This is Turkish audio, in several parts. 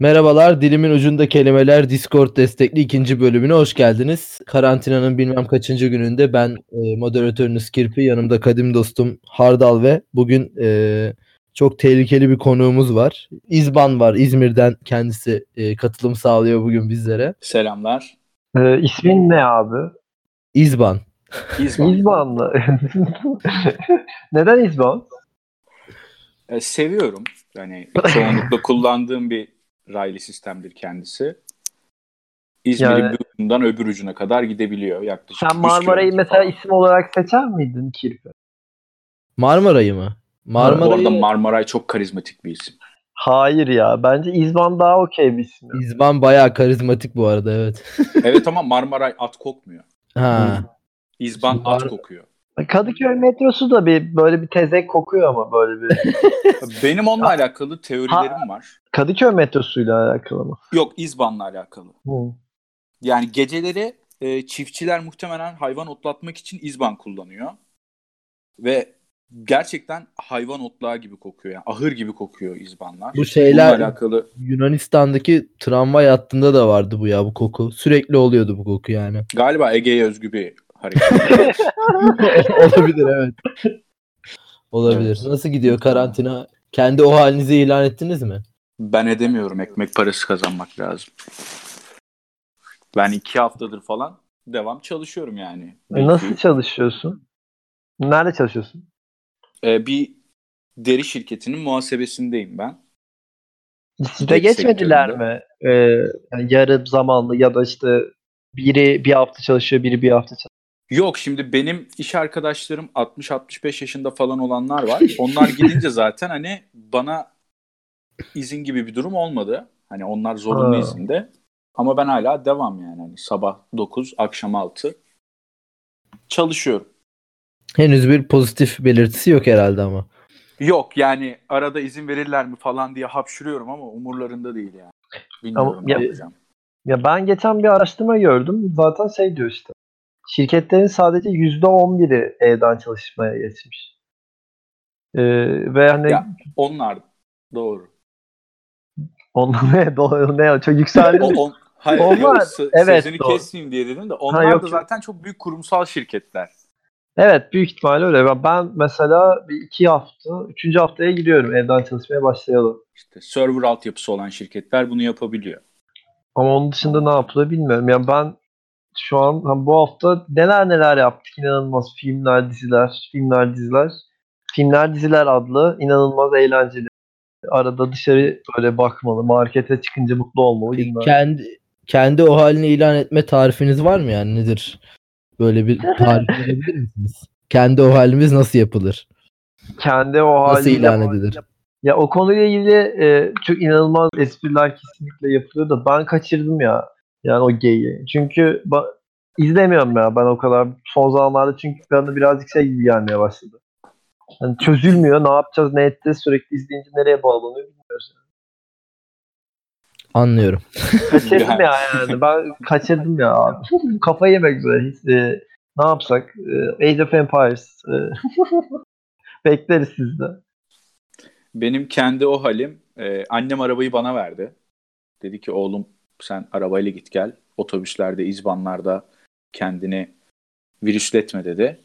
Merhabalar, Dilimin Ucunda Kelimeler Discord destekli ikinci bölümüne hoş geldiniz. Karantinanın bilmem kaçıncı gününde ben e, moderatörünüz Kirpi, yanımda kadim dostum Hardal ve bugün e, çok tehlikeli bir konuğumuz var. İzban var, İzmir'den kendisi e, katılım sağlıyor bugün bizlere. Selamlar. Ee, ismin ne abi? İzban. İzban. İzbanlı. Neden İzban? E, seviyorum. Yani çoğunlukla kullandığım bir raylı sistemdir kendisi. İzmir'in Yani- bir ucundan öbür ucuna kadar gidebiliyor yaklaşık. Sen 100 Marmara'yı mesela falan. isim olarak seçer miydin Kirpi? Marmara'yı mı? Bu arada Marmara'yı Marmaray çok karizmatik bir isim. Hayır ya. Bence İzban daha okey bir isim. ya. İzban bayağı karizmatik bu arada evet. Evet ama Marmaray at kokmuyor. Ha. İzban Şimdi at Mar- kokuyor. Kadıköy metrosu da bir böyle bir tezek kokuyor ama böyle bir. Benim onunla alakalı teorilerim var. Kadıköy metrosuyla alakalı mı? Yok İzban'la alakalı. Hı. Yani geceleri e, çiftçiler muhtemelen hayvan otlatmak için izban kullanıyor. Ve gerçekten hayvan otlağı gibi kokuyor. Yani ahır gibi kokuyor izbanlar. Bu şeyler Bununla alakalı Yunanistan'daki tramvay hattında da vardı bu ya bu koku. Sürekli oluyordu bu koku yani. galiba Ege'ye özgü bir hareket. Olabilir evet. Olabilir. Nasıl gidiyor karantina? Kendi o halinizi ilan ettiniz mi? ben edemiyorum. Ekmek parası kazanmak lazım. Ben iki haftadır falan devam çalışıyorum yani. E, Nasıl çalışıyorsun? Nerede çalışıyorsun? Ee, bir deri şirketinin muhasebesindeyim ben. Size geçmediler sektöründe. mi? Ee, yani yarım zamanlı ya da işte biri bir hafta çalışıyor, biri bir hafta çalışıyor. Yok şimdi benim iş arkadaşlarım 60-65 yaşında falan olanlar var. Onlar gidince zaten hani bana izin gibi bir durum olmadı. Hani onlar zorunlu Ha. izinde. Ama ben hala devam yani. Hani sabah 9, akşam 6 çalışıyorum. Henüz bir pozitif belirtisi yok herhalde ama. Yok yani arada izin verirler mi falan diye hapşırıyorum ama umurlarında değil yani. Bilmiyorum Ama ne ya- yapacağım. Ya ben geçen bir araştırma gördüm. Zaten şey diyor işte. Şirketlerin sadece %11'i evden çalışmaya geçmiş. Ee, ve hani Ya. Onlar doğru. onlar ne, do- ne çok yükseldi. O, on, hayır, Onlar- yok, evet, sözünü doğru. kesmeyeyim diye dedim de onlar yok, da yok. zaten çok büyük kurumsal şirketler. Evet büyük ihtimalle öyle. Ben- Ben mesela bir iki hafta, üçüncü haftaya gidiyorum evden çalışmaya başlayalım. İşte server altyapısı olan şirketler bunu yapabiliyor. Ama onun dışında ne yapılır bilmiyorum. Yani ben şu an ha, bu hafta neler neler yaptık. İnanılmaz filmler, diziler, filmler, diziler. Filmler, diziler adlı inanılmaz eğlenceli. Arada dışarı böyle bakmalı. Markete çıkınca mutlu olmalı. Kendi kendi o halini ilan etme tarifiniz var mı yani nedir? Böyle bir tarif verebilir misiniz? Kendi o halimiz nasıl yapılır? Kendi o Nasıl haliyle ilan edilir? Ya o konuyla ilgili e, çok inanılmaz espriler kesinlikle yapılıyor da ben kaçırdım ya. Yani o geyiği. Çünkü ba- izlemiyorum ya ben o kadar son zamanlarda çünkü bana birazcık şey gibi gelmeye başladı. Yani çözülmüyor. Ne yapacağız, ne edeceğiz sürekli izleyince nereye bağlanıyor bilmiyoruz. Anlıyorum. Kaçırdım ya yani. Ben kaçırdım ya abi. Kafayı yemek üzere. Hiç, e, ne yapsak? E, Age of Empires. e, bekleriz sizde. Benim kendi o halim e, annem arabayı bana verdi. Dedi ki oğlum sen arabayla git gel. Otobüslerde, izbanlarda kendini virüsletme dedi.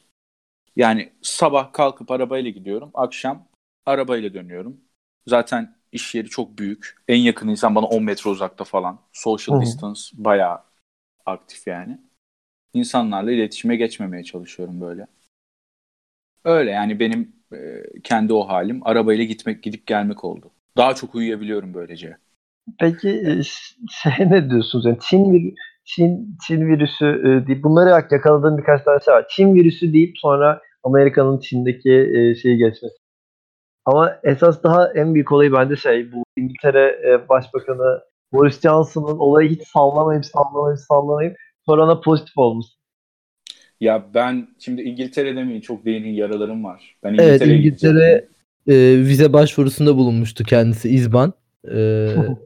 Yani sabah kalkıp arabayla gidiyorum. Akşam arabayla dönüyorum. Zaten iş yeri çok büyük. En yakın insan bana 10 metre uzakta falan. Social Hı distance bayağı aktif yani. İnsanlarla iletişime geçmemeye çalışıyorum böyle. Öyle yani benim e, kendi o halim arabayla gitmek gidip gelmek oldu. Daha çok uyuyabiliyorum böylece. Peki şey ne diyorsunuz? Yani Çin vir- Çin Çin virüsü deyip bunları yak- yakaladığım birkaç tane şey var. Çin virüsü deyip sonra Amerika'nın Çin'deki e, şeyi geçmesi. Ama esas daha en büyük olayı bence şey bu İngiltere e, Başbakanı Boris Johnson'ın olayı hiç sallamayıp sallamayıp sallamayıp sonra ona pozitif olmuş. Ya ben şimdi İngiltere'de mi çok derin yaralarım var. Ben Evet İngiltere'ye İngiltere e, vize başvurusunda bulunmuştu kendisi İzban. E,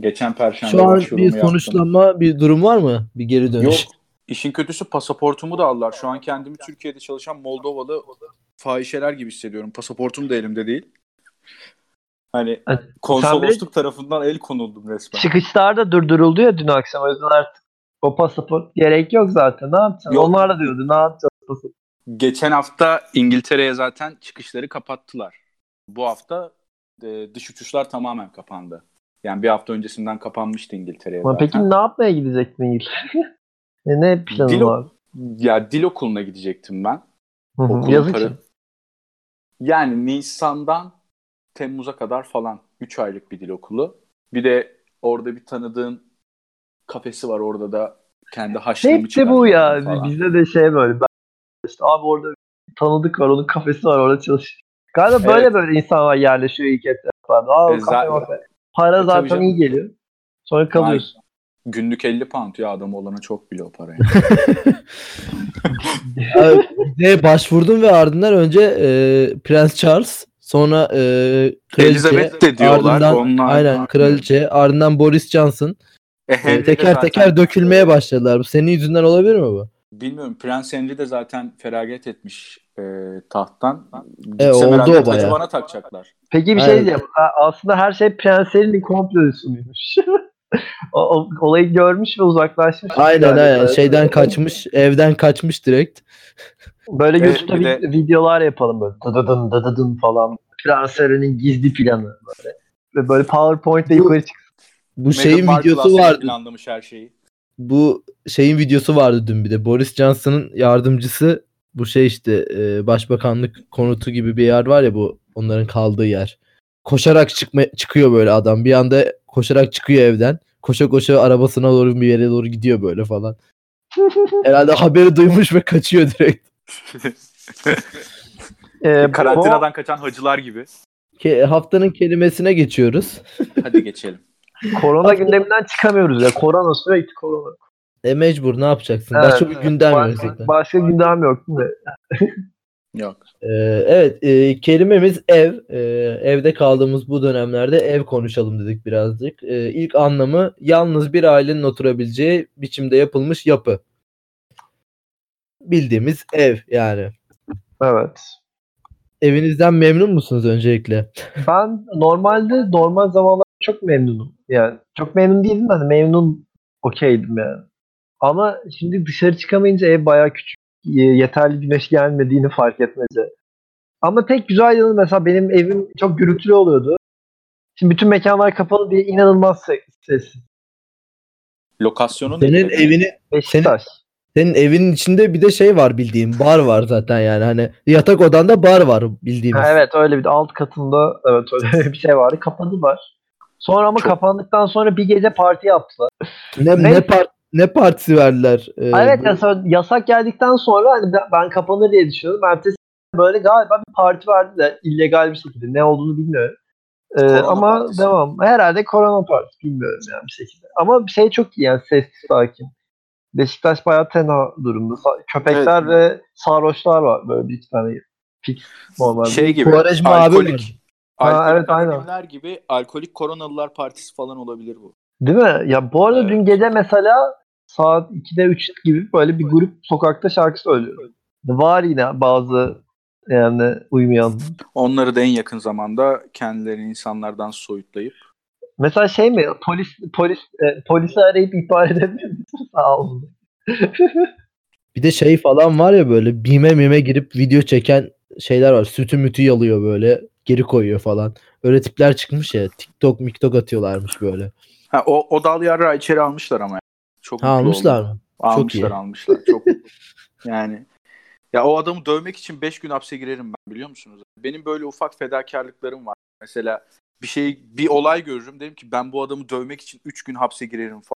Geçen perşembe şu an bir yaptım. sonuçlanma bir durum var mı? Bir geri Yok. dönüş. İşin kötüsü pasaportumu da aldılar. Şu an kendimi Türkiye'de çalışan Moldovalı fahişeler gibi hissediyorum. Pasaportum da elimde değil. Hani konsolosluk tarafından el konuldum resmen. Çıkışlarda durduruldu ya dün akşam. O yüzden artık o pasaport gerek yok zaten. Ne yapacaksın? Yok. Onlar da diyordu ne yapacağız pasaport. Geçen hafta İngiltere'ye zaten çıkışları kapattılar. Bu hafta e, dış uçuşlar tamamen kapandı. Yani bir hafta öncesinden kapanmıştı İngiltere'ye Ama zaten. peki ne yapmaya gidecektin İngiltere'ye? E, ne planın Dil, var? ya dil okuluna gidecektim ben. Hı hı. Yani Nisan'dan Temmuz'a kadar falan 3 aylık bir dil okulu. Bir de orada bir tanıdığın kafesi var orada da kendi haşlığımı Hep de bu ya. falan. Bizde de şey böyle. Ben işte abi orada tanıdık var. Onun kafesi var. Orada çalışıyor. Galiba böyle Evet. böyle insanlar yerleşiyor ilk etaplarda. Aa, E, kafe, zaten-. Para E, zaten canım. iyi geliyor. Sonra kalıyorsun. Günlük 50 pound ya adam olana çok bile o parayı. Abi, Vizeye başvurdum ve ardından önce e, Prens Charles sonra e, kraliçe, Elizabeth de diyorlar, ardından onlar- aynen kraliçe ardından Boris Johnson E, E, teker zaten- teker dökülmeye başladılar. Bu senin yüzünden olabilir mi bu? Bilmiyorum Prens Henry de zaten feragat etmiş e, tahttan. E, Gitse oldu herhalde o bayağı. bana takacaklar. Peki bir şey Aynen. diyeceğim. Aslında her şey prenslerinin komplosuymuş. o, o, olayı görmüş ve uzaklaşmış. Aynen aynen böyle- şeyden kaçmış evden kaçmış direkt. Böyle Evet, YouTube'da bir vid- de- videolar yapalım böyle. Dıdıdın dıdıdın falan. Prenslerinin gizli planı böyle. Ve böyle PowerPoint'le yukarı çık. Bu Meghan şeyin Markle videosu vardı. planlamış her şeyi. Bu şeyin videosu vardı dün bir de. Boris Johnson'ın yardımcısı bu şey işte e, başbakanlık konutu gibi bir yer var ya bu onların kaldığı yer. Koşarak çıkma, çıkıyor böyle adam. Bir anda koşarak çıkıyor evden. Koşa koşa arabasına doğru bir yere doğru gidiyor böyle falan. Herhalde haberi duymuş ve kaçıyor direkt. Ee, Karantinadan kaçan hacılar gibi. Ke- haftanın kelimesine geçiyoruz. Hadi geçelim. ko- korona gündeminden çıkamıyoruz ya. Korona sürekli korona. E mecbur ne yapacaksın? Evet, Başka bir gündem yok Başka, zaten. başka gündem yok değil mi? Yok. Ee, evet e, kelimemiz ev. Ee, evde kaldığımız bu dönemlerde ev konuşalım dedik birazcık. Ee, ilk anlamı yalnız bir ailenin oturabileceği biçimde yapılmış yapı. Bildiğimiz ev yani. Evet. Evinizden memnun musunuz öncelikle? Ben normalde normal zamanlarda çok memnunum. Yani çok memnun değildim hani memnun okeydim yani. Ama şimdi dışarı çıkamayınca ev bayağı küçük. y- Yeterli güneş gelmediğini fark etmece. Ama tek güzel yanı mesela benim evim çok gürültülü oluyordu. Şimdi bütün mekanlar kapalı diye inanılmaz se- sessiz. Lokasyonun Senin evini Beşiktaş. senin evinin içinde bir de şey var bildiğim bar var zaten yani hani yatak odanda bar var bildiğimiz. Ha, evet öyle bir de alt katında evet öyle bir şey vardı. Kapadılar. Sonra ama Çok- kapandıktan sonra bir gece parti yaptılar. Ne, ne, part, ne partisi verdiler? Ee, evet bu- yasak, yasak geldikten sonra hani ben, kapanır diye düşünüyordum. Ertesi böyle galiba bir parti verdi de illegal bir şekilde. Ne olduğunu bilmiyorum. Ee, Korona ama partisi. devam. Herhalde korona partisi bilmiyorum yani bir şekilde. Ama bir şey çok iyi yani sessiz sakin. Beşiktaş bayağı tenha durumda. Köpekler Evet. ve sarhoşlar var böyle bir iki tane fix normalde. şey gibi. Abi alkolik. Ha, evet, aynen. gibi alkolik koronalılar partisi falan olabilir bu. Değil mi? Ya bu arada Evet. dün gece mesela saat 2'de 3 gibi böyle bir grup sokakta şarkı söylüyor. Var yine bazı yani uymayan. Onları da en yakın zamanda kendilerini insanlardan soyutlayıp Mesela şey mi? Polis polis e, polisi arayıp ihbar edebilir misin? Sağ olun. Bir de şey falan var ya böyle bime mime girip video çeken şeyler var. Sütü mütü yalıyor böyle geri koyuyor falan. Öyle tipler çıkmış ya. TikTok miktok atıyorlarmış böyle. ha, o, o dal yarrağı içeri almışlar ama. Çok Ha, almışlar oldum. mı? Almışlar almışlar. Çok yani ya o adamı dövmek için 5 gün hapse girerim ben biliyor musunuz? Benim böyle ufak fedakarlıklarım var. Mesela bir şey bir olay görürüm dedim ki ben bu adamı dövmek için 3 gün hapse girerim falan.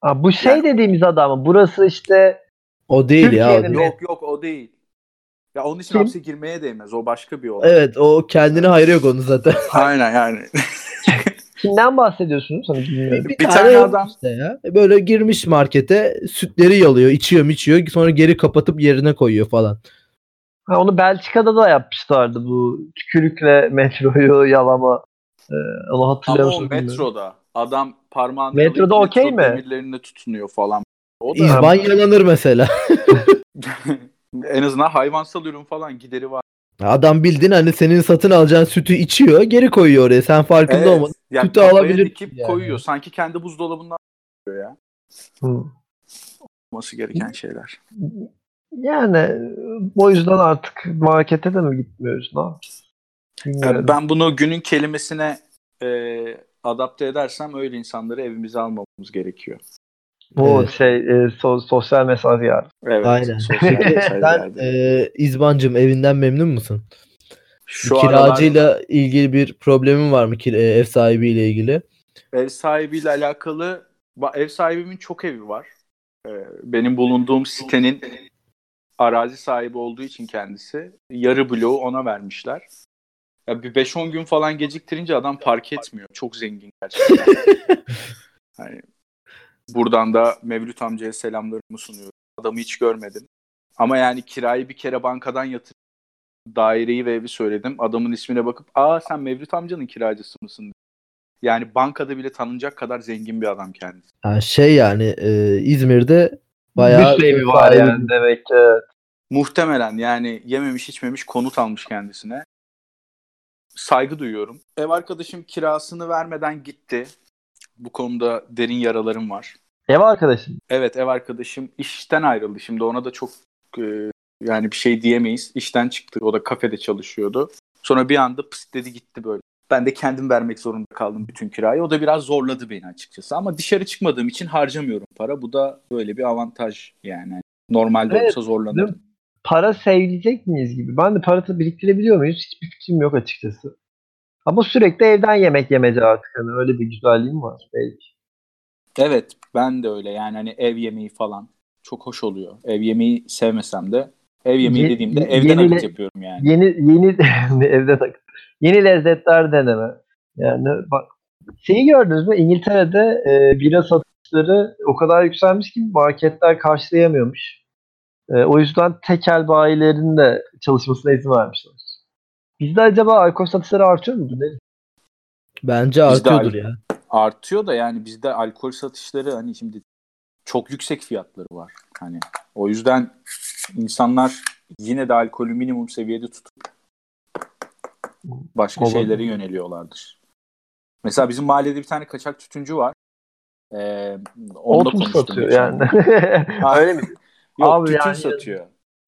Ha, bu şey Yani- dediğimiz adam. Burası işte O değil ya. o Türkiye'nin değil. Yok yok o değil. Ya onun için Kim? hapse girmeye değmez. O başka bir olay. Evet o kendine hayrı yok onu zaten. Aynen yani. kimden bahsediyorsunuz? Hani bilmiyorum. Bir, Bir tane, tane adam- işte ya. Böyle girmiş markete sütleri yalıyor, içiyor, içiyor. Sonra geri kapatıp yerine koyuyor falan. Ha, onu Belçika'da da yapmışlardı bu tükürükle metroyu yalama. Ee, onu hatırlıyor Ama o musunuz? bilmiyorum. metroda adam parmağını Metroda okey metro mi? demirlerine tutunuyor falan. O da İzban yalanır mesela. en azından hayvansal ürün falan gideri var. Adam bildin hani senin satın alacağın sütü içiyor geri koyuyor oraya. Sen farkında Evet, olmadın. yani Sütü alabilir dikip yani. koyuyor. Sanki kendi buzdolabından koyuyor ya. Hı. Olması gereken şeyler. Yani o yüzden artık markete de mi gitmiyoruz lan? Bilmiyorum. Yani ben bunu günün kelimesine e, adapte edersem öyle insanları evimize almamamız gerekiyor. Bu Evet. şey e, so- sosyal mesaj yani. Evet. Aynen. Sen e, İzbancım evinden memnun musun? Şu aralar Kiracıyla ilgili bir problemin var mı kir- e, ev sahibiyle ilgili? ev sahibiyle alakalı ev sahibimin çok evi var. E, benim bulunduğum sitenin arazi sahibi olduğu için kendisi yarı bloğu ona vermişler. Ya bir 5-10 gün falan geciktirince adam park etmiyor. Çok zengin gerçekten. hani buradan da Mevlüt amcaya selamlarımı sunuyorum. Adamı hiç görmedim. Ama yani kirayı bir kere bankadan yatır daireyi ve evi söyledim. Adamın ismine bakıp aa sen Mevlüt amcanın kiracısı mısın? Yani bankada bile tanınacak kadar zengin bir adam kendisi. Ha, şey yani e, İzmir'de bayağı bir şey mi var yani demek ki. Muhtemelen yani yememiş içmemiş konut almış kendisine. Saygı duyuyorum. Ev arkadaşım kirasını vermeden gitti. Bu konuda derin yaralarım var. Ev arkadaşım. Evet ev arkadaşım işten ayrıldı. Şimdi ona da çok e, yani bir şey diyemeyiz. İşten çıktı. O da kafede çalışıyordu. Sonra bir anda pıs dedi gitti böyle. Ben de kendim vermek zorunda kaldım bütün kirayı. O da biraz zorladı beni açıkçası. Ama dışarı çıkmadığım için harcamıyorum para. Bu da böyle bir avantaj yani. Normalde Evet, olsa zorlanırdım. Para sevecek miyiz gibi. Ben de parası biriktirebiliyor muyuz? Hiçbir fikrim yok açıkçası. Ama sürekli evden yemek yemece artık. Hani öyle bir güzelliğim var belki. Evet ben de öyle yani hani ev yemeği falan çok hoş oluyor. Ev yemeği sevmesem de ev yemeği Ye- dediğimde evden yeni- akıt yapıyorum yani. Yeni yeni evde tak. Yeni lezzetler deneme. Yani bak şeyi gördünüz mü? İngiltere'de e, bira satışları o kadar yükselmiş ki marketler karşılayamıyormuş. E, o yüzden tekel bayilerin de çalışmasına izin vermişler. Bizde acaba alkol satışları artıyor mudur? Ne? Bence Bizde artıyordur ya. Artıyor da yani bizde alkol satışları hani şimdi çok yüksek fiyatları var. Hani o yüzden insanlar yine de alkolü minimum seviyede tutup başka Olabilir. şeylere yöneliyorlardır. Mesela bizim mahallede bir tane kaçak tütüncü var. Ee, onunla Ot konuştum satıyor yani? Öyle mi? Yok Abi tütün yani- satıyor.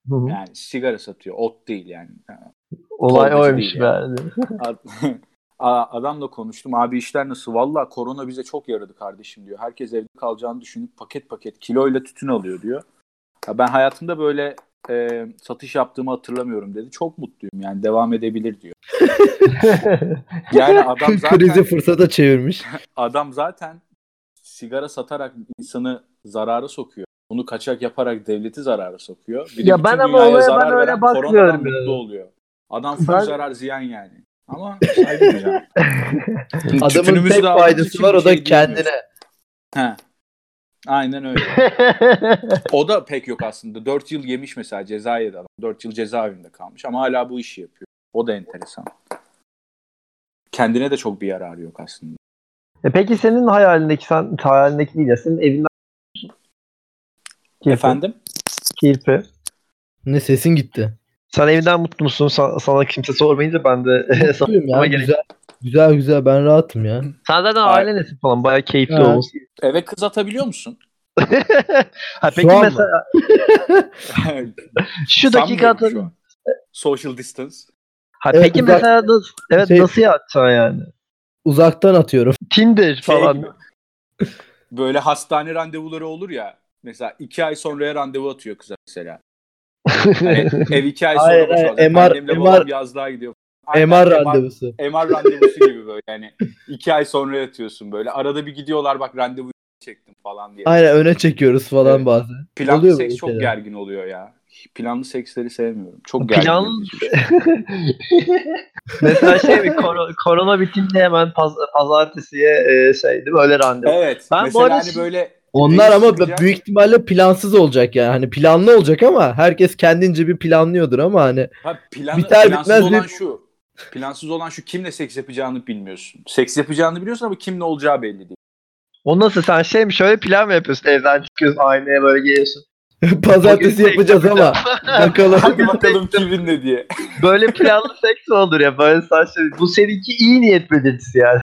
Hı hı. Yani sigara satıyor. Ot değil yani. Olay Torbacı oymuş yani. Adamla konuştum. Abi işler nasıl? Valla korona bize çok yaradı kardeşim diyor. Herkes evde kalacağını düşünüp paket paket kiloyla tütün alıyor diyor. Ya ben hayatımda böyle e, satış yaptığımı hatırlamıyorum dedi. Çok mutluyum yani devam edebilir diyor. Yani adam Krizi zaten fırsata çevirmiş. adam zaten sigara satarak insanı zarara sokuyor. Bunu kaçak yaparak devleti zarara sokuyor. Bir de Ya bütün ben ama olaya zarar ben öyle veren bakmıyorum mutlu oluyor. Adam full Ben- zarar ziyan yani. Ama saygı duyacağım. Adamın tek faydası var o da şey kendine. He. Aynen öyle. O da pek yok aslında. 4 yıl yemiş mesela ceza yedi adam. 4 yıl cezaevinde kalmış ama hala bu işi yapıyor. O da enteresan. Kendine de çok bir yararı yok aslında. E peki senin hayalindeki sen hayalindeki değil ya senin evinden Kirpi. Efendim? Kirpi. Ne sesin gitti. Sen evinden mutlu musun? Sa- sana kimse sormayınca ben de sana Mutluyum ya, gerek- güzel, güzel güzel ben rahatım ya. Sen zaten aile nesin falan bayağı keyifli Ha. olması. Eve kız atabiliyor musun? ha, Şu peki mı? mesela şu dakika şu an. Social distance. Ha, Evet, peki uzak- mesela nasıl, evet Şey- nasıl yapacaksın yani? Uzaktan atıyorum. Tinder Şey falan. gibi. Böyle hastane randevuları olur ya. Mesela iki ay sonraya randevu atıyor kıza mesela. Hani ev iki ay sonra Hayır, hayır, MR Annemle MR babam yazlığa gidiyor. Aynen, MR randevusu. MR randevusu gibi böyle yani. iki ay sonra yatıyorsun böyle. Arada bir gidiyorlar bak randevu çektim falan diye. Aynen öne çekiyoruz falan Evet. bazen. Planlı Oluyor seks çok şeyler. gergin oluyor ya. Planlı seksleri sevmiyorum. Çok gergin. Plan... mesela şey mi kor- korona bitince hemen paz- pazartesiye e, şey değil mi öyle randevu. Evet. Ben bu mesela arada hani şey- böyle Onlar ama çıkacak. büyük ihtimalle plansız olacak yani. Hani planlı olacak ama herkes kendince bir planlıyordur ama hani Ha, planı, Biter plansız bitmez olan bir- şu. Plansız olan şu kimle seks yapacağını bilmiyorsun. Seks yapacağını biliyorsun ama kimle olacağı belli değil. O nasıl sen şey mi şöyle plan mı yapıyorsun evden çıkıyorsun aynaya böyle geliyorsun. Pazartesi yapacağız ama bakalım. Hadi bakalım kimin ne diye. Böyle planlı seks olur ya? Böyle saçma. Bu seninki iyi niyet belirtisi yani.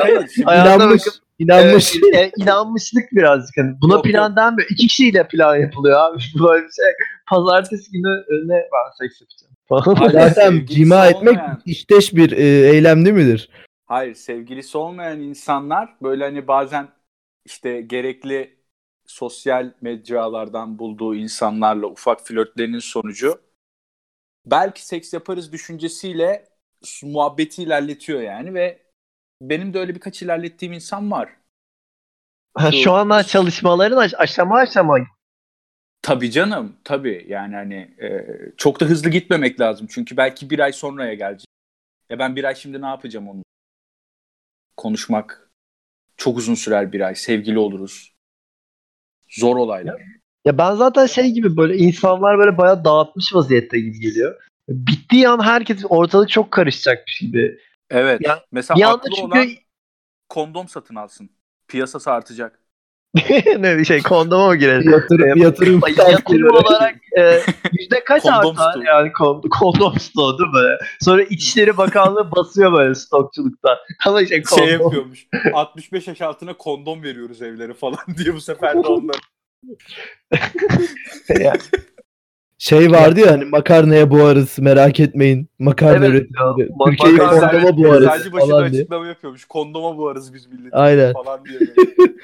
Hayır, şimdi- Hayata bakıp- inanmış. Evet, e, inanmışlık birazcık. Hani buna Yok, plan yok. denmiyor. İki kişiyle plan yapılıyor abi. Böyle bir şey. Pazartesi günü ne ben seks yapacağım. Zaten cima etmek olmayan- işteş bir e, eylem değil midir? Hayır sevgilisi olmayan insanlar böyle hani bazen işte gerekli sosyal mecralardan bulduğu insanlarla ufak flörtlerinin sonucu belki seks yaparız düşüncesiyle muhabbeti ilerletiyor yani ve benim de öyle birkaç ilerlettiğim insan var. Ha, şu anlar çalışmaların aş- aşama aşama Tabii canım tabii yani hani e, çok da hızlı gitmemek lazım çünkü belki bir ay sonraya gelecek. Ya ben bir ay şimdi ne yapacağım onu? Konuşmak çok uzun sürer bir ay. Sevgili oluruz. Zor olaylar. Ya ben zaten şey gibi böyle insanlar böyle bayağı dağıtmış vaziyette gibi geliyor. Bittiği an herkes ortalık çok karışacakmış gibi. Evet. Ya- Mesela Bir anda haklı çünkü olan kondom satın alsın. Piyasası artacak. ne bir şey kondoma mı girelim? Yatırım, Ee, yatırım, Yatırım olarak e, yüzde kaç Kondom artar stoğu. yani kondom, kondom stoğu değil mi? Sonra İçişleri Bakanlığı basıyor böyle stokçuluktan. Ama şey kondom. Şey yapıyormuş. 65 yaş altına kondom veriyoruz evlere falan diye bu sefer de onlar. Yani, Şey vardı ya hani makarnaya boğarız merak etmeyin. Makarna Evet ma- Türkiye'yi kondoma başında falan diye. açıklama yapıyormuş. Kondoma boğarız biz milleti Aynen. falan diye.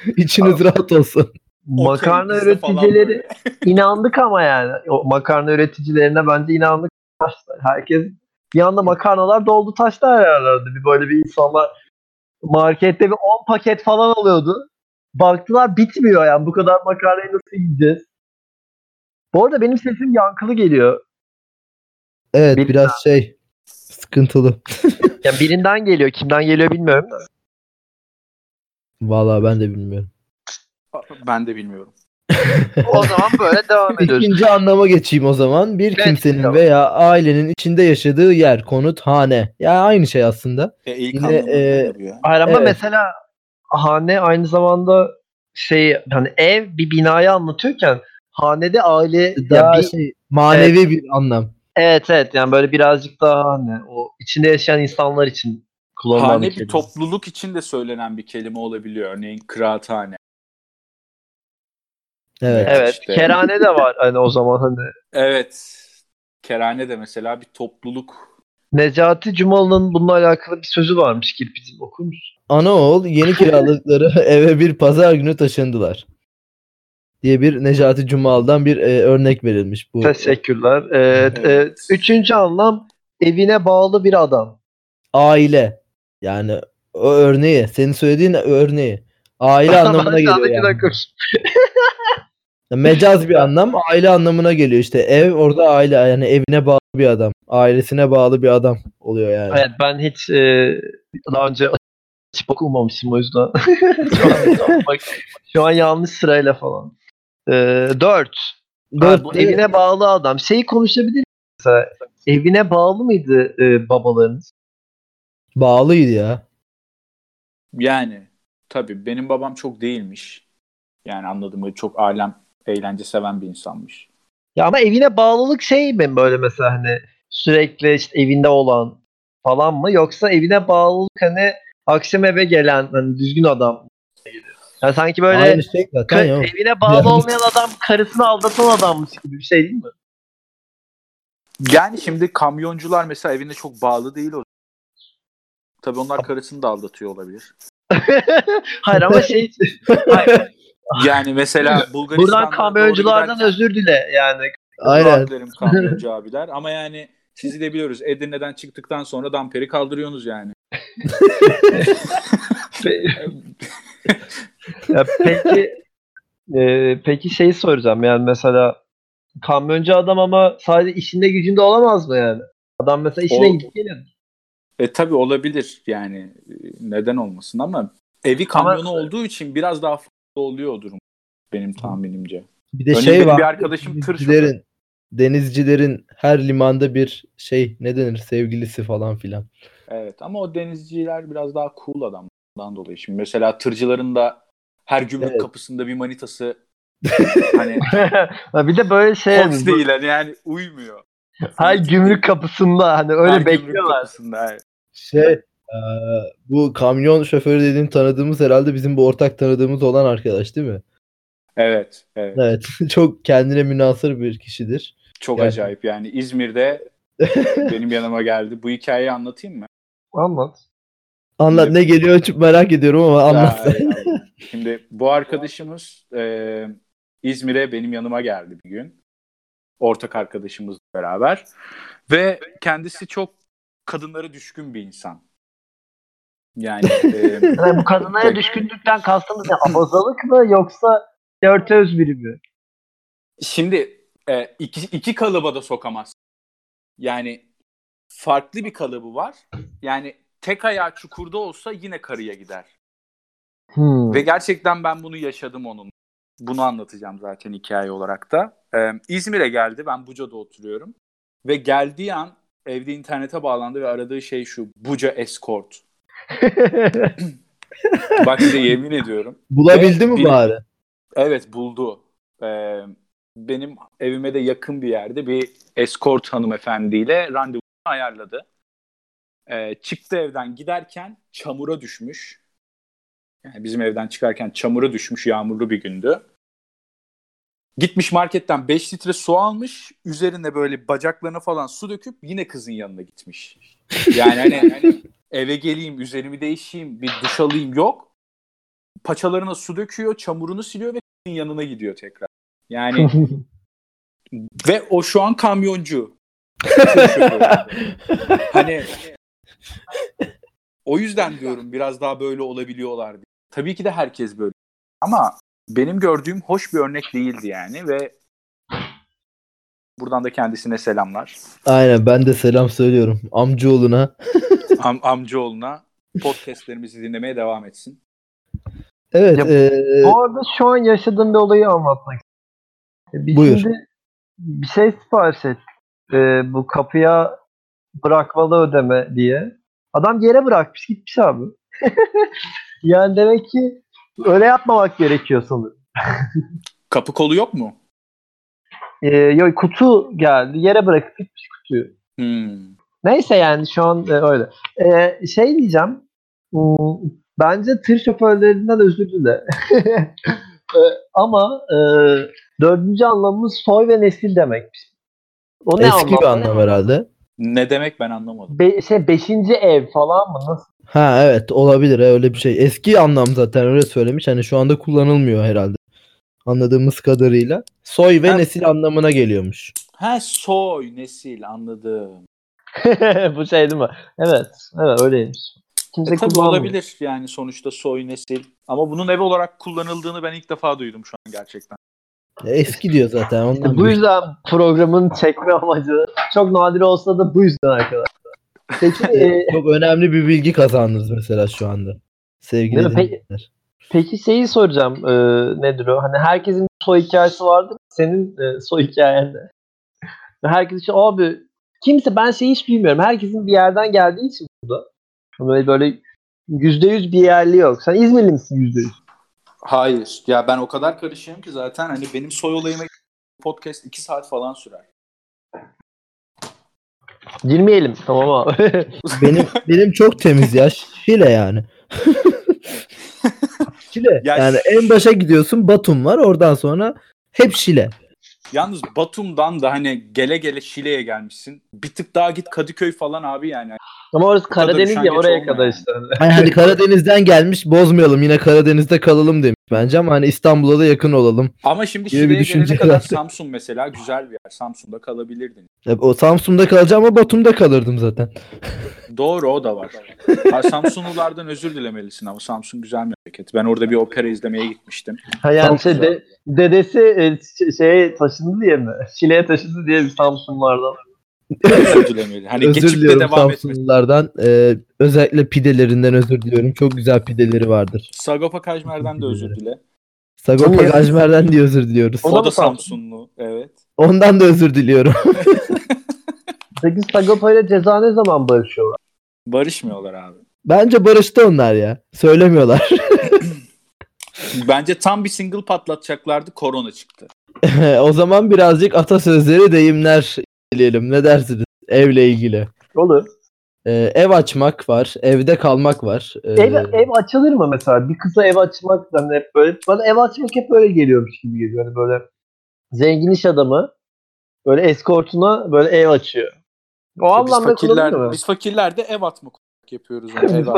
İçiniz rahat olsun. makarna üreticileri inandık ama yani. O makarna üreticilerine bence inandık. Herkes bir anda makarnalar doldu taştı her yerlerde. Bir böyle bir insanlar markette bir 10 paket falan alıyordu. Baktılar bitmiyor yani. Bu kadar makarnayı nasıl yiyeceğiz? Bu arada benim sesim yankılı geliyor. Evet Bir- biraz şey sıkıntılı. Yani birinden geliyor. Kimden geliyor bilmiyorum da. Vallahi ben de bilmiyorum. Ben de bilmiyorum. O zaman böyle devam ediyoruz. İkinci anlama geçeyim o zaman. Bir Evet, kimsenin tamam. veya ailenin içinde yaşadığı yer, konut, hane. Ya aynı şey aslında. E, ilk Yine, e. Hayır ama Evet. mesela hane aynı zamanda şey hani ev bir binayı anlatıyorken hanede aile ya Daha bir- şey manevi bir anlam. evet evet yani böyle birazcık daha hani o içinde yaşayan insanlar için kullanılan Hane bir bir topluluk için de söylenen bir kelime olabiliyor. Örneğin kıraathane. Evet. Evet. işte. Kerane de var hani o zaman hani. Evet. Kerane de mesela bir topluluk. Necati Cumalı'nın bununla alakalı bir sözü varmış Kirpicim okur musun? Anaoğul yeni kiralıkları eve bir pazar günü taşındılar. Diye bir Necati Cumal'dan bir e, örnek verilmiş bu. Teşekkürler. Evet, Evet. evet. Üçüncü anlam evine bağlı bir adam. Aile. Yani o örneği. Senin söylediğin örneği. Aile anlamına geliyor yani. Mecaz bir anlam aile anlamına geliyor işte. Ev orada aile yani evine bağlı bir adam. Ailesine bağlı bir adam oluyor yani. Evet ben hiç e, daha önce açıp okumamışım o yüzden. şu, an, şu an yanlış sırayla falan. E, dört. Dört, bu evine bağlı adam. Şeyi konuşabilir miyiz mesela? Evine bağlı mıydı e, babalarınız? bağlıydı ya. Yani tabii benim babam çok değilmiş. Yani anladığım çok alem eğlence seven bir insanmış. Ya ama evine bağlılık şey mi böyle mesela hani sürekli işte evinde olan falan mı? Yoksa evine bağlılık hani akşam eve gelen hani düzgün adam Yani sanki böyle Aynı şey zaten ya. evine bağlı Yani- olmayan adam karısını aldatan adammış gibi bir şey değil mi? Yani şimdi kamyoncular mesela evine çok bağlı değil o. Tabii onlar karısını da aldatıyor olabilir. Hayır ama şey Hayır, Yani mesela Bulgaristan'da buradan kamyonculardan özür dile yani. Aynen. Aynen. dilerim kamyoncu abiler. Ama yani sizi de biliyoruz. Edirne'den çıktıktan sonra damperi kaldırıyorsunuz yani. Ya peki e, peki şey soracağım yani mesela kamyoncu adam ama sadece işinde gücünde olamaz mı yani? Adam mesela işine gidip gelir. E tabii olabilir yani e, neden olmasın ama evi kamyonu Ama- olduğu için biraz daha farklı oluyor o durum benim tahminimce. Bir de Örneğin şey benim var. bir arkadaşım tır denizcilerin, denizcilerin her limanda bir şey ne denir sevgilisi falan filan. Evet ama o denizciler biraz daha cool adamdan dolayı. Şimdi mesela tırcıların da her gümrük Evet. kapısında bir manitası Hani Ha, bir de böyle şey Fox değil hani yani uymuyor. Hay gümrük kapısında hani öyle Her bekliyorlar. kapısında, evet. Şey eee, bu kamyon şoförü dediğin tanıdığımız herhalde bizim bu ortak tanıdığımız olan arkadaş değil mi? Evet, evet. Evet. Çok kendine münasır bir kişidir. Çok Yani- acayip yani İzmir'de benim yanıma geldi. Bu hikayeyi anlatayım mı? Anlat. Anlat ne geliyor çok merak ediyorum ama anlat. Ya. Şimdi bu arkadaşımız e, İzmir'e benim yanıma geldi bir gün. Ortak arkadaşımızla beraber. Ve kendisi çok kadınlara düşkün bir insan. Yani e, Yani bu kadınlara düşkünlükten kastımız ne? Abazalık mı yoksa flörtöz biri mi? şimdi e, iki, iki kalıba da sokamaz. Yani farklı bir kalıbı var. Yani tek ayağı çukurda olsa yine karıya gider. Hmm. Ve gerçekten ben bunu yaşadım onun. Bunu anlatacağım zaten hikaye olarak da. Ee, İzmir'e geldi. Ben Buca'da oturuyorum. Ve geldiği an evde internete bağlandı ve aradığı şey şu. Buca Escort. Bak size yemin ediyorum. Bulabildi Ve mi bir- bari? Evet buldu. Ee, benim evime de yakın bir yerde bir escort hanımefendiyle randevu ayarladı. Ee, çıktı evden giderken çamura düşmüş. Yani bizim evden çıkarken çamura düşmüş yağmurlu bir gündü. Gitmiş marketten 5 litre su almış. Üzerine böyle bacaklarına falan su döküp yine kızın yanına gitmiş. Yani hani, hani eve geleyim, üzerimi değişeyim, bir duş alayım yok. Paçalarına su döküyor, çamurunu siliyor ve kızın yanına gidiyor tekrar. Yani ve o şu an kamyoncu. hani o yüzden diyorum biraz daha böyle olabiliyorlar diye. Tabii ki de herkes böyle. Ama benim gördüğüm hoş bir örnek değildi yani ve buradan da kendisine selamlar. Aynen ben de selam söylüyorum amcaoğluna. Am amcaoğluna podcastlerimizi dinlemeye devam etsin. Evet. Ya, eee, Bu arada şu an yaşadığım bir olayı anlatmak istiyorum. Biz Buyur. şimdi bir şey sipariş ettik. Ee, bu kapıya bırakmalı ödeme diye. Adam yere bırakmış gitmiş abi. yani demek ki öyle yapmamak gerekiyor sanırım. Kapı kolu yok mu? Ee, yok kutu geldi yere bırakıp gitmiş kutuyu. Hmm. Neyse yani şu an e, öyle. Ee, şey diyeceğim. hmm, Bence tır şoförlerinden özür dile. Ee, ama e, dördüncü anlamımız soy ve nesil demekmiş. O ne eski bir anlamda? anlam herhalde. Ne demek ben anlamadım. Be- şey beşinci ev falan mı? Nasıl? Ha evet olabilir ha, öyle bir şey. Eski anlam zaten öyle söylemiş. Hani şu anda kullanılmıyor herhalde. Anladığımız kadarıyla. Soy ve Ha. nesil anlamına geliyormuş. Ha soy, nesil anladım. Bu şey değil mi? Evet. Evet öyleymiş. Kimse E, tabii kullanmıyor. olabilir yani sonuçta soy, nesil. Ama bunun ev olarak kullanıldığını ben ilk defa duydum şu an gerçekten. E, Eski diyor zaten. Ondan bu yüzden programın çekme amacı çok nadir olsa da bu yüzden arkadaşlar. Peki, e, Çok önemli bir bilgi kazandınız mesela şu anda. Sevgili Değil mi? Peki- dinleyiciler. peki şeyi soracağım. E, nedir o? Hani herkesin bir soy hikayesi vardır. Senin e, soy hikayen de. Herkes için abi kimse ben şeyi hiç bilmiyorum. Herkesin bir yerden geldiği için burada. Böyle böyle yüzde yüz bir yerli yok. Sen İzmirli misin yüzde yüz? Hayır. Ya ben o kadar karışığım ki zaten hani benim soy olayıma podcast 2 saat falan sürer. Girmeyelim tamam abi. Benim benim çok temiz ya. Şile yani. Şile. Ya yani en başa gidiyorsun Batum var. Oradan sonra hep Şile. Yalnız Batum'dan da hani gele gele Şile'ye gelmişsin. Bir tık daha git Kadıköy falan abi yani. Ama orası Karadeniz ya oraya kadar yani. işte. Hani, hani Karadeniz'den gelmiş bozmayalım yine Karadeniz'de kalalım demiş bence ama hani İstanbul'a da yakın olalım. Ama şimdi Gibi bir gelene kadar herhalde. Samsun mesela güzel bir yer. Samsun'da kalabilirdin. E, O Samsun'da kalacağım ama Batum'da kalırdım zaten. Doğru o da var. Ha, Samsunlulardan özür dilemelisin ama Samsun güzel memleket. Ben orada bir opera izlemeye gitmiştim. Ha yani şey, de- dedesi e, şeye taşındı diye mi? Şile'ye taşındı diye bir Samsunlardan. Hani özür geçip de diliyorum devam. Samsunlulardan. E, özellikle pidelerinden özür diliyorum. Çok güzel pideleri vardır. Sagopa Kajmer'den de özür dile. Sagopa? Kajmer'den diye özür diliyoruz. O O, da da? Samsunlu. Evet. Ondan da özür diliyorum. Peki Sagopa ile Ceza ne zaman barışıyorlar? Barışmıyorlar abi. Bence barıştı onlar ya. Söylemiyorlar. Bence tam bir single patlatacaklardı. Korona çıktı. o zaman birazcık atasözleri deyimler diyelim. Ne dersiniz? Evle ilgili. Olur. Ee, ev açmak var. Evde kalmak var. Ee, Ev, ev açılır mı mesela? Bir kıza ev açmak hani hep böyle bana ev açmak hep böyle geliyormuş gibi geliyor. Hani böyle zengin iş adamı böyle eskortuna böyle ev açıyor. O biz anlamda kullanılır fakirler, mı? biz fakirler de ev atmak yapıyoruz. Onu, ev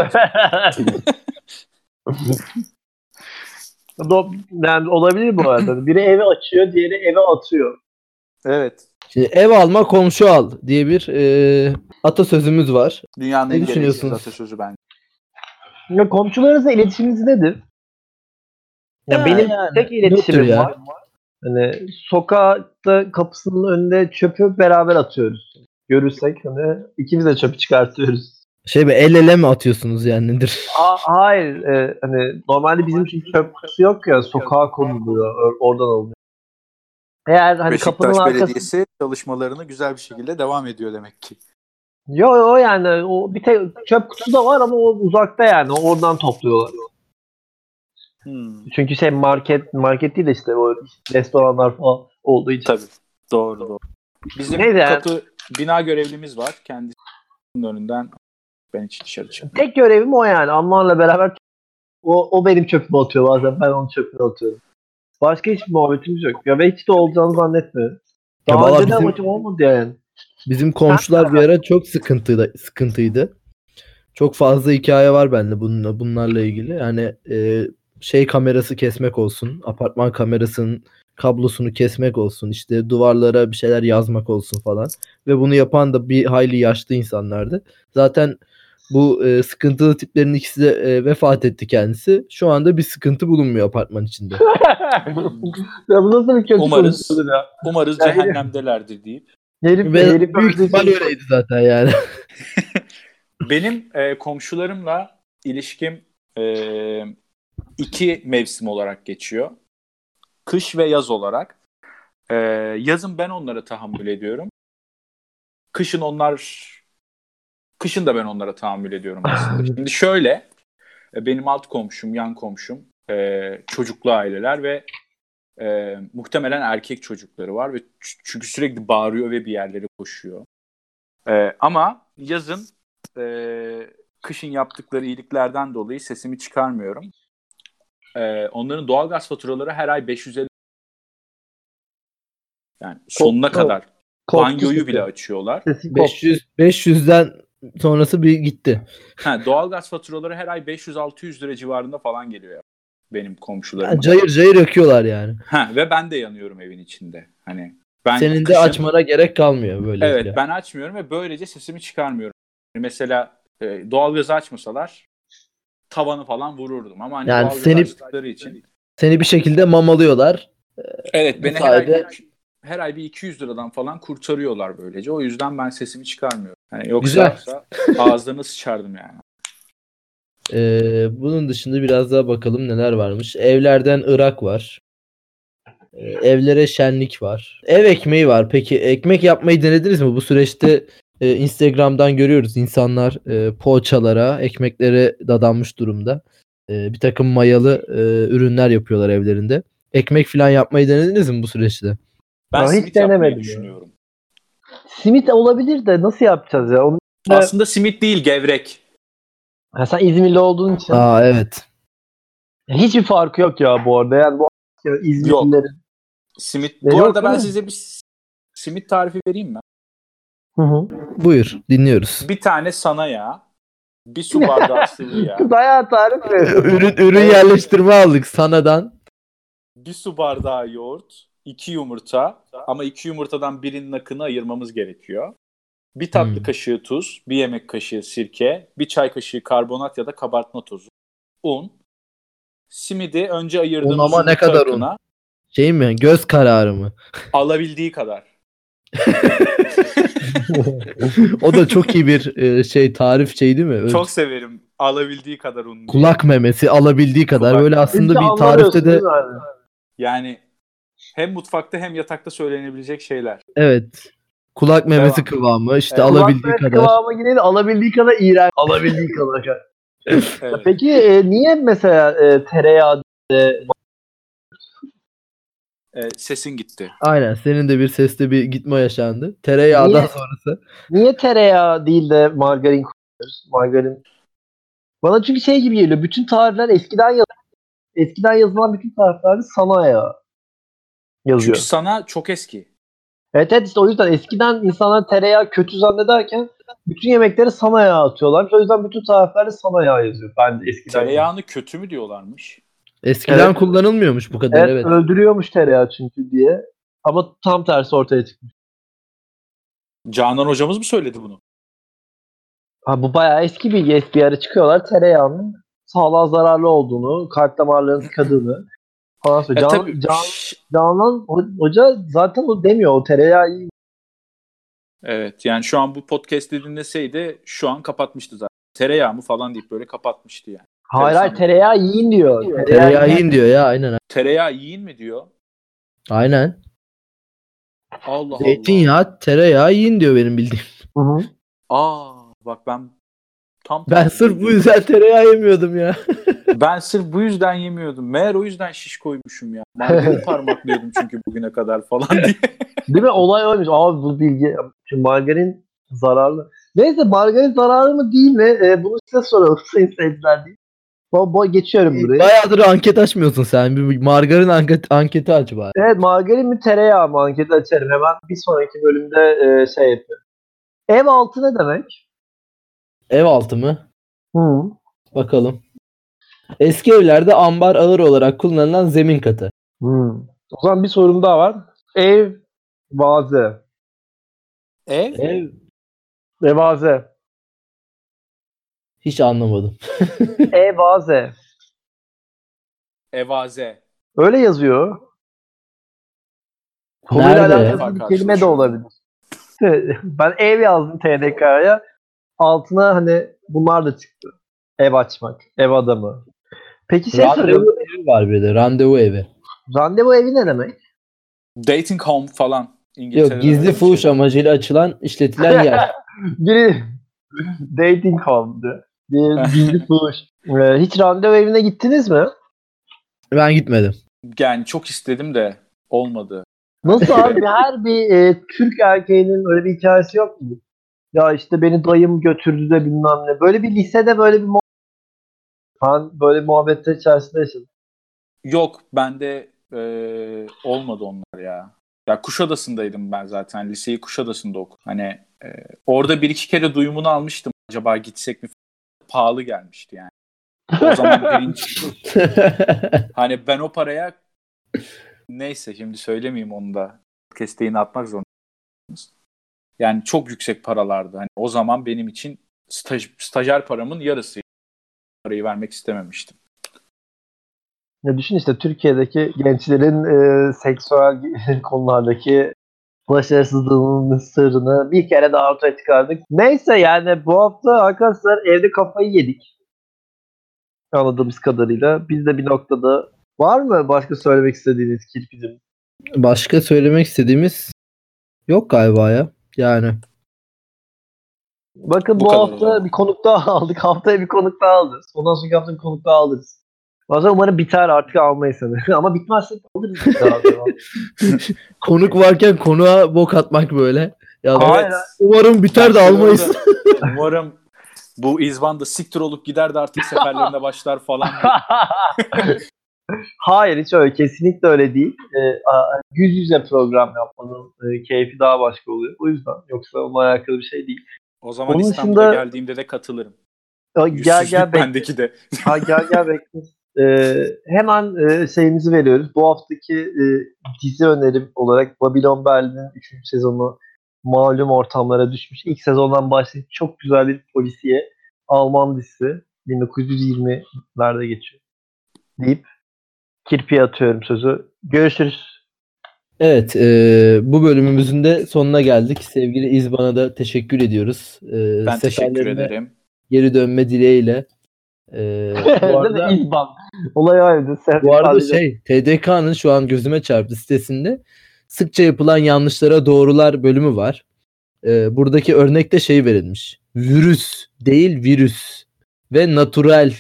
yani olabilir bu arada. Biri evi açıyor, diğeri eve atıyor. evet. Şimdi ev alma komşu al diye bir e, atasözümüz var. Dünyanın Ne en gereksiz düşünüyorsunuz? atasözü bence. Ya komşularınızla iletişiminiz nedir? Ya, Ya benim yani, tek iletişimim nötr ya. var. Hani sokakta kapısının önünde çöpü beraber atıyoruz. Görürsek hani ikimiz de çöpü çıkartıyoruz. Şey be el ele mi atıyorsunuz yani nedir? Aa, hayır e, hani normalde bizim için çöp kutusu yok ya sokağa konuluyor or- oradan alınıyor. Eğer hani kapının Beşiktaş arkası Belediyesi çalışmalarını güzel bir şekilde devam ediyor demek ki. Yo yo yani o bir tek çöp kutusu da var ama o uzakta yani oradan topluyorlar. Hmm. Çünkü şey market market değil de işte o restoranlar falan olduğu için. Tabii. Doğru doğru. Bizim Neyse yani. katı bina görevlimiz var. Kendisinin önünden ben hiç dışarı çıkmıyorum. Tek görevim o yani. Anlarla beraber o, o benim çöpümü atıyor bazen. Ben onun çöpünü atıyorum. Başka hiç muhabbetimiz yok. Ya ve hiç de olacağını zannetmiyorum. Daha önce de bizim- amacım olmadı yani. Bizim komşular bir ara çok sıkıntıydı, sıkıntıydı. Çok fazla hikaye var bende bununla, bunlarla ilgili. Yani e, şey kamerası kesmek olsun, apartman kamerasının kablosunu kesmek olsun, işte duvarlara bir şeyler yazmak olsun falan. Ve bunu yapan da bir hayli yaşlı insanlardı. Zaten bu e, sıkıntılı tiplerin ikisi de e, vefat etti kendisi. Şu anda bir sıkıntı bulunmuyor apartman içinde. ya bu nasıl bir kötü Umarız. ya. Umarız Ya, cehennemdelerdir deyip. Herif, Ve herif büyük ihtimal öyleydi zaten yani. Benim e, komşularımla ilişkim e, iki mevsim olarak geçiyor. Kış ve yaz olarak. E, yazın ben onlara tahammül ediyorum. Kışın onlar kışın da ben onlara tahammül ediyorum aslında. Şimdi şöyle e, benim alt komşum, yan komşum e, çocuklu aileler ve e, muhtemelen erkek çocukları var ve çünkü sürekli bağırıyor ve bir yerlere koşuyor. E, ama yazın e, kışın yaptıkları iyiliklerden dolayı sesimi çıkarmıyorum. E, onların doğalgaz faturaları her ay 550 yani sonuna kadar banyoyu bile açıyorlar. Sesi koptu. 500 500'den sonrası bir gitti. Ha, doğalgaz faturaları her ay 500-600 lira civarında falan geliyor ya benim komşularım. Ha, cayır cayır yakıyorlar yani. Ha, ve ben de yanıyorum evin içinde. Hani ben Senin de kışın- açmana gerek kalmıyor böyle. Evet ben açmıyorum ve böylece sesimi çıkarmıyorum. Mesela e, doğalgazı açmasalar tavanı falan vururdum ama hani Yani seni- için Seni bir şekilde mamalıyorlar. evet Bu beni her ay, sayede- her ay bir 200 liradan falan kurtarıyorlar böylece. O yüzden ben sesimi çıkarmıyorum. Hani yoksa ağızlarına sıçardım yani. Ee, bunun dışında biraz daha bakalım neler varmış. Evlerden Irak var. Ee, evlere şenlik var. Ev ekmeği var. Peki ekmek yapmayı denediniz mi? Bu süreçte e, Instagram'dan görüyoruz insanlar e, poğaçalara, ekmeklere dadanmış durumda. E, bir takım mayalı e, ürünler yapıyorlar evlerinde. Ekmek falan yapmayı denediniz mi bu süreçte? Ben Ya hiç denemedim düşünüyorum. Simit olabilir de nasıl yapacağız ya? Onu... Aslında simit değil gevrek. Ha, sen İzmirli olduğun için. Aa evet. Hiçbir farkı yok ya bu arada. Yani bu ya İzmirlilerin. Simit. Ne Bu yok arada ben mi? size bir simit tarifi vereyim mi? Hı hı. Buyur dinliyoruz. Bir tane sana yağ, bir su bardağı sıvı yağ, Bayağı tarif ürün ürün yerleştirme aldık sanadan. bir su bardağı yoğurt, iki yumurta ama iki yumurtadan birinin akını ayırmamız gerekiyor. Bir tatlı Hmm. kaşığı tuz, bir yemek kaşığı sirke, bir çay kaşığı karbonat ya da kabartma tozu, un, simidi önce ayırdığımız Un ama ne kadar un? akına Şey mi? Göz kararı mı? alabildiği kadar. o da çok iyi bir e, şey tarif şey değil mi? Öyle Çok severim alabildiği kadar un. diye. kulak memesi alabildiği kadar Kulak böyle aslında Hiç bir tarifte de? Yani hem mutfakta hem yatakta söylenebilecek şeyler. evet kulak memesi kıvamı işte Evet. alabildiği Kulak kadar. Kıvama yine de alabildiği kadar iğrenç. Alabildiği kadar. Evet. Peki e, niye mesela e, tereyağı E, sesin gitti. Aynen. Senin de bir seste bir gitme yaşandı. Tereyağdan Niye? sonrası. Niye tereyağı değil de margarin koyuyoruz? Margarin. Bana çünkü şey gibi geliyor. Bütün tarifler eskiden yaz eskiden yazılan bütün tariflerde sana ya yazıyor. Çünkü sana çok eski. Evet evet işte o yüzden eskiden insanlar tereyağı kötü zannederken bütün yemekleri sana yağ atıyorlar. O yüzden bütün tariflerde sana yağ yazıyor. Ben de eskiden. Tereyağını kötü mü diyorlarmış? Eskiden Evet. kullanılmıyormuş bu kadar Evet, evet. öldürüyormuş tereyağı çünkü diye. Ama tam tersi ortaya çıkmış. Canan hocamız mı söyledi bunu? Ha, bu bayağı eski bilgi. Eski yere çıkıyorlar. Tereyağının sağlığa zararlı olduğunu, kalp damarlarının tıkadığını falan söylüyor. Can, tabii. Can, Canan ho- hoca zaten o demiyor. O tereyağı iyi. Evet yani şu an bu podcast'i dinleseydi şu an kapatmıştı zaten. Tereyağı mı falan deyip böyle kapatmıştı yani. Hayır hayır tereyağı yiyin diyor. Tereyağı yiyin diyor ya aynen. Tereyağı yiyin mi diyor? Aynen. Allah Allah. Zeytinyağı, tereyağı yiyin diyor benim bildiğim. Hı hı. Aa bak ben tam Ben sırf bu yüzden tereyağı yemiyordum ya. ben sırf bu yüzden yemiyordum. Meğer o yüzden şiş koymuşum ya. Margarin parmaklıyordum çünkü bugüne kadar falan diye. Değil mi? Olay oymuş. Abi bu bilgi. Çünkü margarin zararlı. Neyse margarin zararlı mı değil mi? Ee, bunu size soralım sayın seyirciler değil. Bo, bo geçiyorum buraya. Bayağıdır anket açmıyorsun sen. Bir margarin anket, anketi aç bari. Evet margarin mi tereyağı mı anketi açarım. Hemen bir sonraki bölümde e, şey yapıyorum. Ev altı ne demek? Ev altı mı? Hı. Bakalım. Eski evlerde ambar ağır olarak kullanılan zemin katı. Hı. O zaman bir sorum daha var. Ev vaze. Ev? Ev Evaze. hiç anlamadım. Evaze. Evaze. Öyle yazıyor. Konuyla Nerede? alakalı bir kelime de olabilir. ben ev yazdım TDK'ya. Altına hani bunlar da çıktı. Ev açmak, ev adamı. Peki şey soruyorum. Randevu evi var bir de. Randevu evi. Randevu evi ne demek? Dating home falan. Yok İngiltere'de gizli bir fuhuş şey. amacıyla açılan işletilen yer. Biri dating home'du. Diğeri gizli fuhuş. Ee, hiç randevu evine gittiniz mi? Ben gitmedim. Yani çok istedim de olmadı. Nasıl abi? Her bir e, Türk erkeğinin öyle bir hikayesi yok mu? Ya işte beni dayım götürdü de bilmem ne. Böyle bir lisede böyle bir muhabbet. Ben böyle muhabbetler içerisinde yaşadım. Yok bende e, olmadı onlar ya. Ya Kuşadası'ndaydım ben zaten. Liseyi Kuşadası'nda okudum. Hani e, orada bir iki kere duyumunu almıştım. Acaba gitsek mi? Pahalı gelmişti yani. O zaman birinci. Hani ben o paraya neyse şimdi söylemeyeyim onu da. Kesteğini atmak zorundayız. Yani çok yüksek paralardı. Hani o zaman benim için staj, stajyer paramın yarısı. Parayı vermek istememiştim. Ya düşün işte Türkiye'deki gençlerin e, seksüel konulardaki başarısızlığının sırrını bir kere daha ortaya çıkardık. Neyse yani bu hafta arkadaşlar evde kafayı yedik. Anladığımız kadarıyla. Biz de bir noktada var mı başka söylemek istediğiniz kirpicim? Başka söylemek istediğimiz yok galiba ya. Yani Bakın Bu bu, hafta bir konuk daha aldık. Haftaya bir konuk daha alırız. Ondan sonraki hafta bir konuk daha alırız. Zaman umarım biter artık almayız seni. Ama bitmezse alırız. konuk varken konuğa bok atmak böyle. Ya. Evet. umarım biter de almayız. Umarım bu İzban da siktir olup gider de artık seferlerine başlar falan. Hayır hiç öyle. Kesinlikle öyle değil. A- yüz yüze program yapmanın e, keyfi daha başka oluyor. O yüzden. Yoksa onunla alakalı bir şey değil. O zaman Onun İstanbul'a dışında- geldiğimde de katılırım. Ya, gel gel bendeki de. Ha, gel gel bekle. Ee, hemen e, şeyimizi veriyoruz. Bu haftaki e, dizi önerim olarak Babylon Berlin'in 3. sezonu malum ortamlara düşmüş. İlk sezondan başlayıp çok güzel bir polisiye Alman dizisi. 1920'lerde geçiyor. Deyip kirpiye atıyorum sözü. Görüşürüz. Evet, e, bu bölümümüzün de sonuna geldik. Sevgili İzban'a da teşekkür ediyoruz. E, Ben teşekkür ederim. Geri dönme dileğiyle. E, bu arada, İzban. Olay. Sen bu arada sadece- şey, TDK'nın şu an gözüme çarptı sitesinde sıkça yapılan yanlışlara doğrular bölümü var. E, buradaki örnekte şey verilmiş. Virüs değil virüs ve natural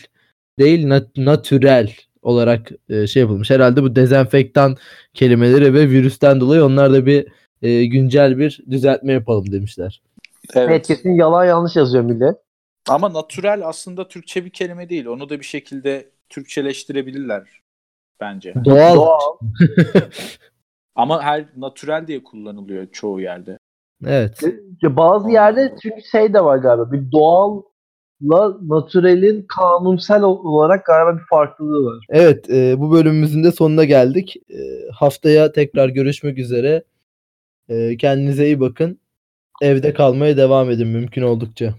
değil nat- natürel olarak e, şey yapılmış. Herhalde bu dezenfektan kelimeleri ve virüsten dolayı onlar da bir e, güncel bir düzeltme yapalım demişler. Evet. Evet kesin yalan yanlış yazıyor millet. Ama natural aslında Türkçe bir kelime değil. Onu da bir şekilde Türkçeleştirebilirler bence. Doğal. Doğal. Ama her natural diye kullanılıyor çoğu yerde. Evet. Bazı yerde çünkü şey de var galiba. Bir doğalla naturalin kanunsel olarak galiba bir farklılığı var. Evet, e, bu bölümümüzün de sonuna geldik. E, haftaya tekrar görüşmek üzere. E, kendinize iyi bakın. Evde kalmaya devam edin mümkün oldukça.